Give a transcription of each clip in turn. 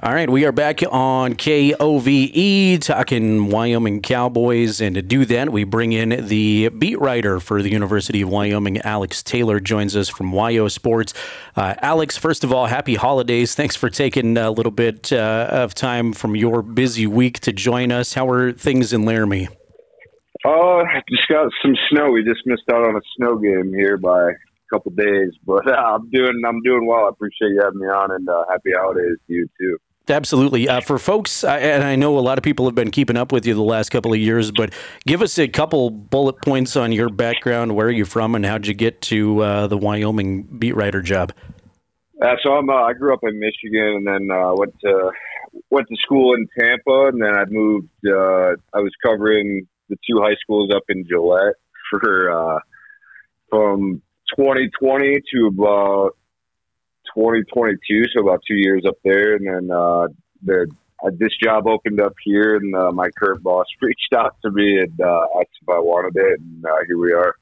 All right, we are back on KOVE talking Wyoming Cowboys. And to do that, we bring in the beat writer for the University of Wyoming, Alex Taylor, joins us from WyoSports. Uh, Alex, first of all, happy holidays. Thanks for taking a little bit uh, of time from your busy week to join us. How are things in Laramie? Oh, just got some snow. We just missed out on a snow game here by couple days, but uh, I'm doing I'm doing well. I appreciate you having me on, and uh, happy holidays to you too. Absolutely. Uh, for folks, I, and I know a lot of people have been keeping up with you the last couple of years, but give us a couple bullet points on your background. Where are you from, and how'd you get to uh, the Wyoming beat writer job? Uh, so I'm. Uh, I grew up in Michigan, and then uh, went to went to school in Tampa, and then I moved. Uh, I was covering the two high schools up in Gillette for from 2020 to about 2022, so about two years up there, and then uh, the uh, this job opened up here, and uh, my current boss reached out to me and uh, asked if I wanted it, and uh, here we are.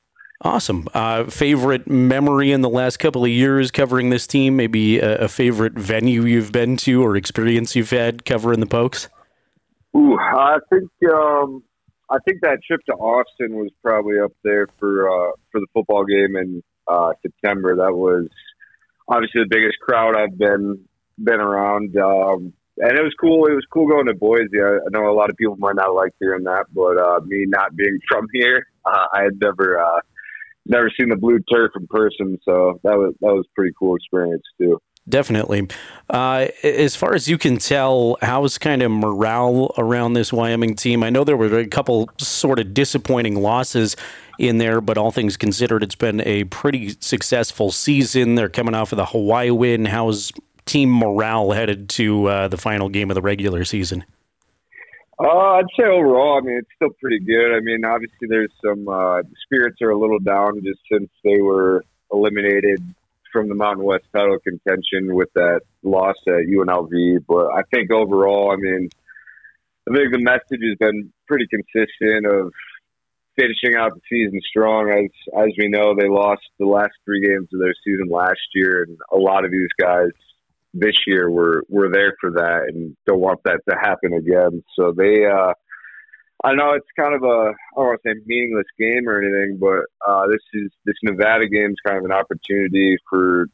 Awesome. Uh, favorite memory in the last couple of years covering this team? Maybe a, a, favorite venue you've been to or experience you've had covering the Pokes? Ooh, I think um, I think that trip to Austin was probably up there for uh, for the football game in uh, September. That was obviously the biggest crowd I've been been around. Um, and it was cool. It was cool going to Boise. I, know a lot of people might not like hearing that, but uh, me not being from here, uh, I had never uh, never seen the blue turf in person, so that was that was pretty cool experience too. Definitely. Uh, as far as you can tell, how's kind of morale around this Wyoming team? I know there were a couple sort of disappointing losses in there, but all things considered, it's been a pretty successful season. They're coming off of the Hawaii win. How's team morale headed to uh, the final game of the regular season? Uh, I'd say overall, I mean, it's still pretty good. I mean, obviously, there's some uh, spirits are a little down just since they were eliminated from the Mountain West title contention with that loss at UNLV. But I think overall, I mean, I think the message has been pretty consistent of finishing out the season strong. As as we know, they lost the last three games of their season last year, and a lot of these guys this year were were there for that and don't want that to happen again. So they, uh, I know it's kind of a I don't want to say meaningless game or anything, but uh, this is this Nevada game is kind of an opportunity for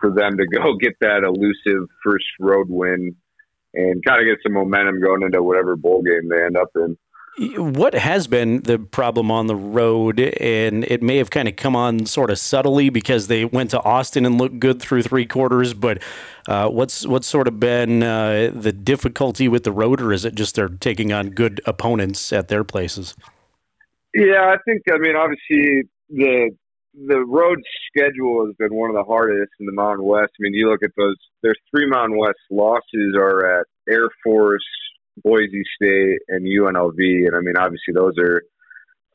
for them to go get that elusive first road win and kind of get some momentum going into whatever bowl game they end up in. What has been the problem on the road, and it may have kind of come on sort of subtly because they went to Austin and looked good through three quarters. But uh, what's what's sort of been uh, the difficulty with the road, or is it just they're taking on good opponents at their places? Yeah, I think I mean obviously the the road schedule has been one of the hardest in the Mountain West. I mean, you look at those. Their three Mountain West losses are at Air Force, Boise State, and UNLV. And I mean, obviously, those are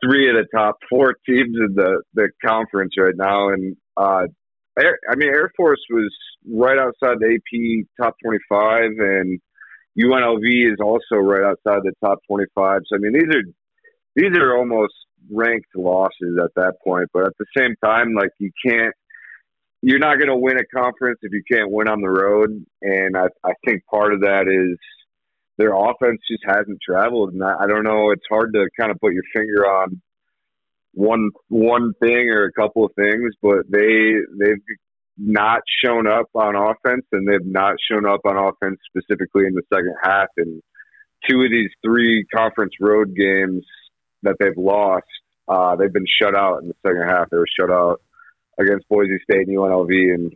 three of the top four teams in the the conference right now. And uh, Air, I mean, Air Force was right outside the AP top twenty five, and UNLV is also right outside the top twenty five. So I mean, these are these are almost ranked losses at that point. But at the same time, like you can't you're not going to win a conference if you can't win on the road. And I, I think part of that is their offense just hasn't traveled. And I, I don't know. It's hard to kind of put your finger on one one thing or a couple of things, but they they've not shown up on offense, and they've not shown up on offense specifically in the second half. And two of these three conference road games that they've lost, uh, they've been shut out in the second half. They were shut out against Boise State and UNLV, and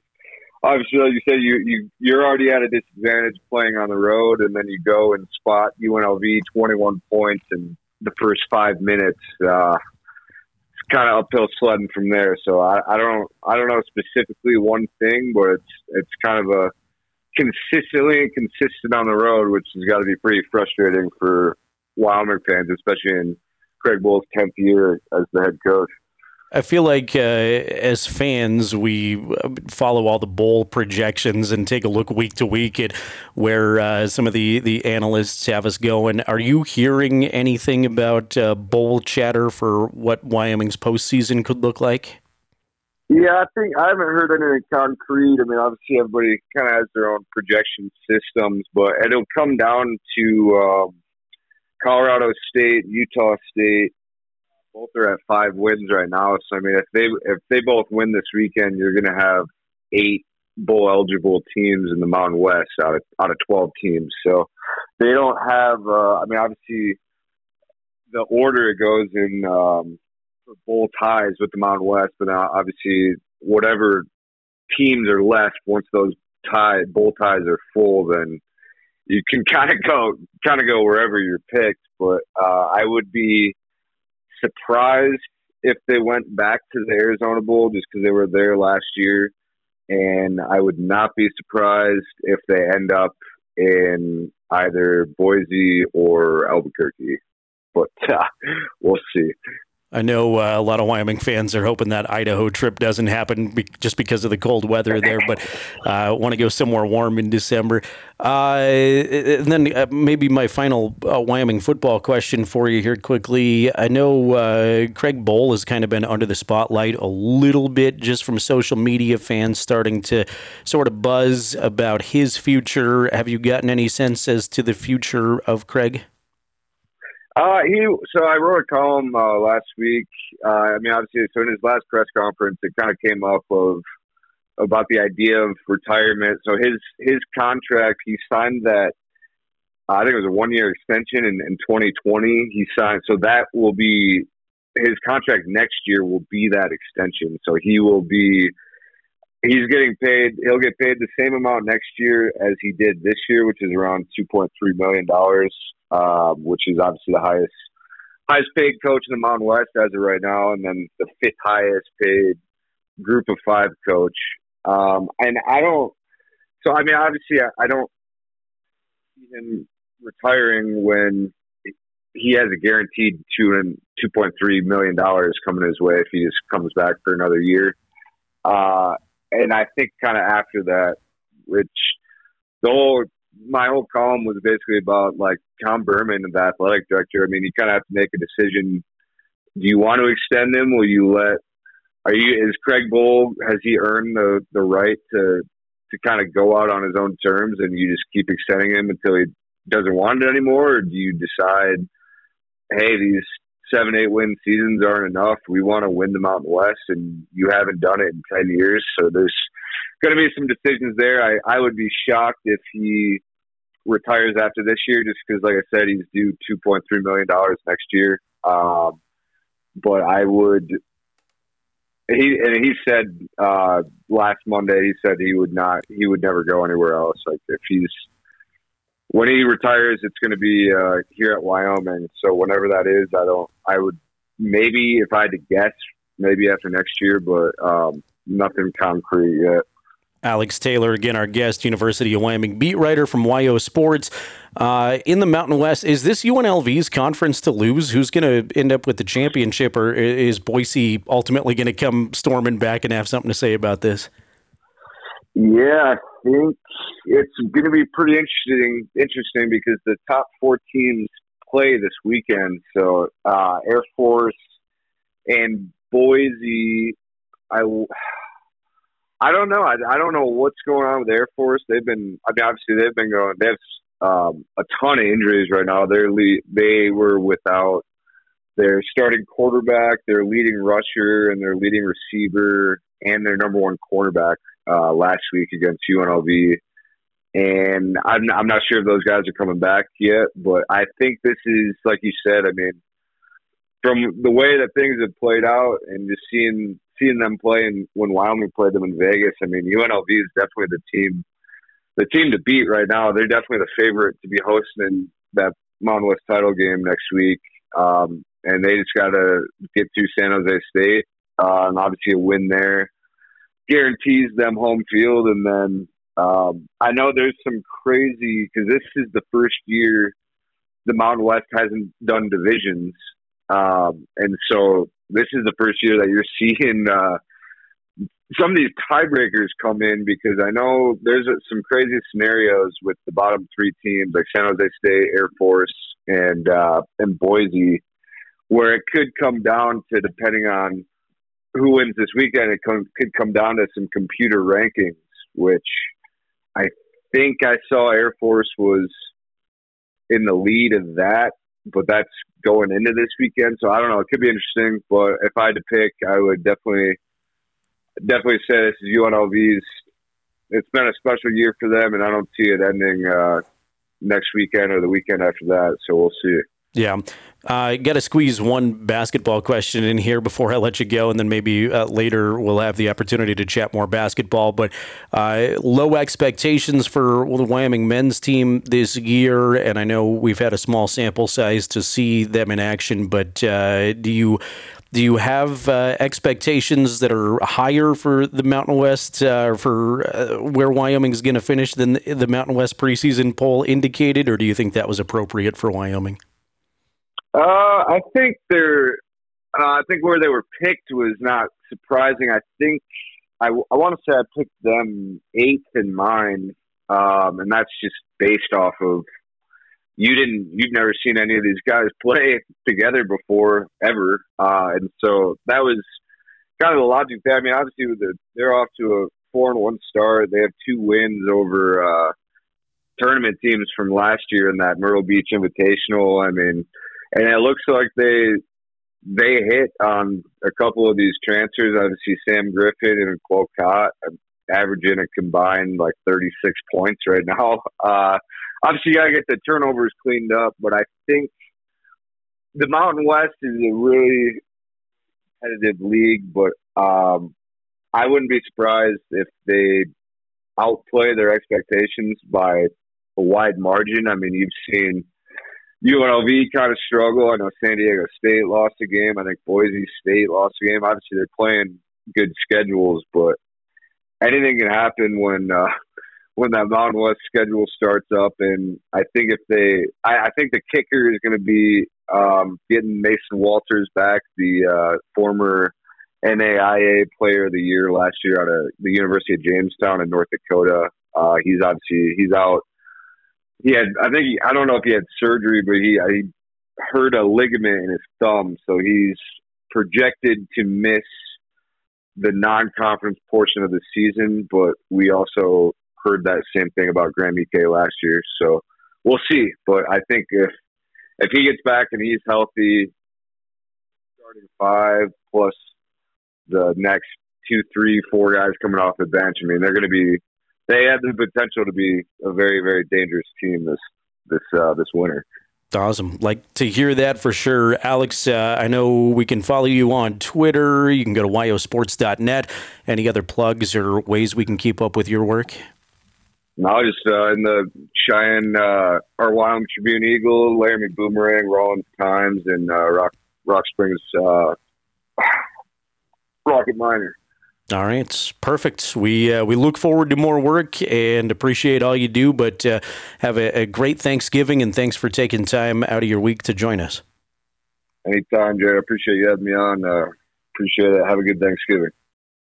obviously, like you said, you, you you're already at a disadvantage playing on the road, and then you go and spot UNLV 21 points in the first five minutes. Uh, it's kind of uphill sledding from there. So I, I don't I don't know specifically one thing, but it's it's kind of a consistently and consistent on the road, which has got to be pretty frustrating for Wyoming fans, especially in Craig Bohl's tenth year as the head coach. I feel like uh, as fans, we follow all the bowl projections and take a look week to week at where uh, some of the, the analysts have us going. Are you hearing anything about uh, bowl chatter for what Wyoming's postseason could look like? Yeah, I think I haven't heard anything concrete. I mean, obviously everybody kind of has their own projection systems, but it'll come down to um, Colorado State, Utah State. Both are at five wins right now. So I mean, if they if they both win this weekend, you're going to have eight bowl eligible teams in the Mountain West out of out of twelve teams. So they don't have. Uh, I mean, obviously the order it goes in. Um, for bowl ties with the Mountain West, but now obviously whatever teams are left once those tie bowl ties are full, then you can kind of go kind of go wherever you're picked. But uh, I would be surprised if they went back to the Arizona Bowl just because they were there last year, and I would not be surprised if they end up in either Boise or Albuquerque. But uh, we'll see. I know uh, a lot of Wyoming fans are hoping that Idaho trip doesn't happen be- just because of the cold weather there, but uh, want to go somewhere warm in December. Uh, and then uh, maybe my final uh, Wyoming football question for you here quickly. I know uh, Craig Bohl has kind of been under the spotlight a little bit just from social media fans starting to sort of buzz about his future. Have you gotten any sense as to the future of Craig? Uh, he so I wrote a column uh, last week. Uh, I mean, obviously, so in his last press conference, it kind of came up of about the idea of retirement. So his his contract, he signed that. I think it was a one year extension in, in 2020. He signed, so that will be his contract next year. Will be that extension. So he will be. He's getting paid. He'll get paid the same amount next year as he did this year, which is around 2.3 million dollars um, which is obviously the highest highest paid coach in the Mountain West as of right now, and then the fifth highest paid group of five coach. Um, and I don't. So I mean, obviously, I, I don't see him retiring when he has a guaranteed two and two point three million dollars coming his way if he just comes back for another year. Uh, and I think kind of after that, which the whole my whole column was basically about like Tom Burman, the athletic director. I mean, you kind of have to make a decision. Do you want to extend him? Will you let? Are you is Craig Bohl? Has he earned the the right to to kind of go out on his own terms, and you just keep extending him until he doesn't want it anymore, or do you decide, hey, these seven, eight win seasons aren't enough. We want to win the Mountain West, and you haven't done it in ten years. So there's going to be some decisions there. I I would be shocked if he retires after this year, just because, like I said, he's due two point three million dollars next year. Um, but I would. He and he said uh, last Monday. He said he would not. He would never go anywhere else. Like if he's when he retires, it's going to be uh, here at Wyoming. So whenever that is, I don't. I would maybe if I had to guess, maybe after next year, but um, nothing concrete yet. Alex Taylor, again, our guest, University of Wyoming beat writer from WyoSports. Uh, in the Mountain West, is this UNLV's conference to lose? Who's going to end up with the championship, or is Boise ultimately going to come storming back and have something to say about this? Yeah, I think it's going to be pretty interesting. Interesting because the top four teams play this weekend. So uh, Air Force and Boise. I I don't know. I, I don't know what's going on with Air Force. They've been, I mean, obviously they've been going. They have um, a ton of injuries right now. They're le- they were without their starting quarterback, their leading rusher, and their leading receiver, and their number one quarterback uh, last week against UNLV. And I'm I'm not sure if those guys are coming back yet, but I think this is like you said. I mean, from the way that things have played out, and just seeing seeing them play and when Wyoming played them in Vegas, I mean, UNLV is definitely the team, the team to beat right now. They're definitely the favorite to be hosting that Mountain West title game next week. Um, and they just got to get through San Jose State, uh, and obviously a win there guarantees them home field. And then Um, I know there's some crazy because this is the first year the Mountain West hasn't done divisions, um, and so this is the first year that you're seeing uh, some of these tiebreakers come in because I know there's some crazy scenarios with the bottom three teams like San Jose State, Air Force, and uh, and Boise, where it could come down to depending on who wins this weekend. It come, could come down to some computer rankings, which I think I saw Air Force was in the lead of that, but that's going into this weekend. So I don't know. It could be interesting, but if I had to pick, I would definitely definitely say this is UNLV's. It's been a special year for them, and I don't see it ending uh, next weekend or the weekend after that. So we'll see. Yeah. I uh, got to squeeze one basketball question in here before I let you go, and then maybe uh, later we'll have the opportunity to chat more basketball. But uh, low expectations for the Wyoming men's team this year, and I know we've had a small sample size to see them in action. But uh, do you do you have uh, expectations that are higher for the Mountain West, uh, for where Wyoming is going to finish than the Mountain West preseason poll indicated, or do you think that was appropriate for Wyoming? Uh, I think they're. Uh, I think where they were picked was not surprising. I think I, I want to say I picked them eighth in mine, um, and that's just based off of you didn't you've never seen any of these guys play together before ever uh, and so that was kind of the logic there i mean obviously the, they're off to a four and one start they have two wins over uh, tournament teams from last year in that myrtle beach invitational i mean and it looks like they they hit on a couple of these transfers obviously sam griffin and Quokot, averaging a combined like 36 points right now uh, obviously you got to get the turnovers cleaned up, but I think the Mountain West is a really competitive league, but um, I wouldn't be surprised if they outplay their expectations by a wide margin. I mean, you've seen UNLV kind of struggle. I know San Diego State lost a game. I think Boise State lost a game. Obviously, they're playing good schedules, but anything can happen when uh, when that Mountain West schedule starts up. And I think if they, I, I think the kicker is going to be um, getting Mason Walters back, the uh, former NAIA Player of the Year last year out of the University of Jamestown in North Dakota. Uh, he's obviously he's out. He had, I think, he, I don't know if he had surgery, but he, he hurt a ligament in his thumb, so he's projected to miss the non-conference portion of the season. But we also heard that same thing about Graham Ike last year. So we'll see. But I think if if he gets back and he's healthy, starting five plus the next two, three, four guys coming off the bench. I mean, they're going to be. They have the potential to be a very, very dangerous team this this uh, this winter. Awesome. Like to hear that for sure. Alex, uh, I know we can follow you on Twitter. You can go to wyosports.net. Any other plugs or ways we can keep up with your work? No, just uh, in the Cheyenne, uh, our Wyoming Tribune Eagle, Laramie Boomerang, Rawlins Times, and uh, Rock Rock Springs uh, Rocket Miner. All right, it's perfect. We uh, we look forward to more work and appreciate all you do. But uh, have a, a, great Thanksgiving and thanks for taking time out of your week to join us. Anytime, Jay. I appreciate you having me on. appreciate it. Have a good Thanksgiving.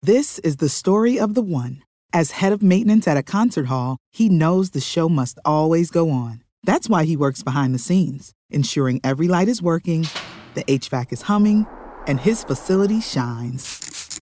This is the story of the one. As head of maintenance at a concert hall, he knows the show must always go on. That's why he works behind the scenes, ensuring every light is working, the HVAC is humming, and his facility shines.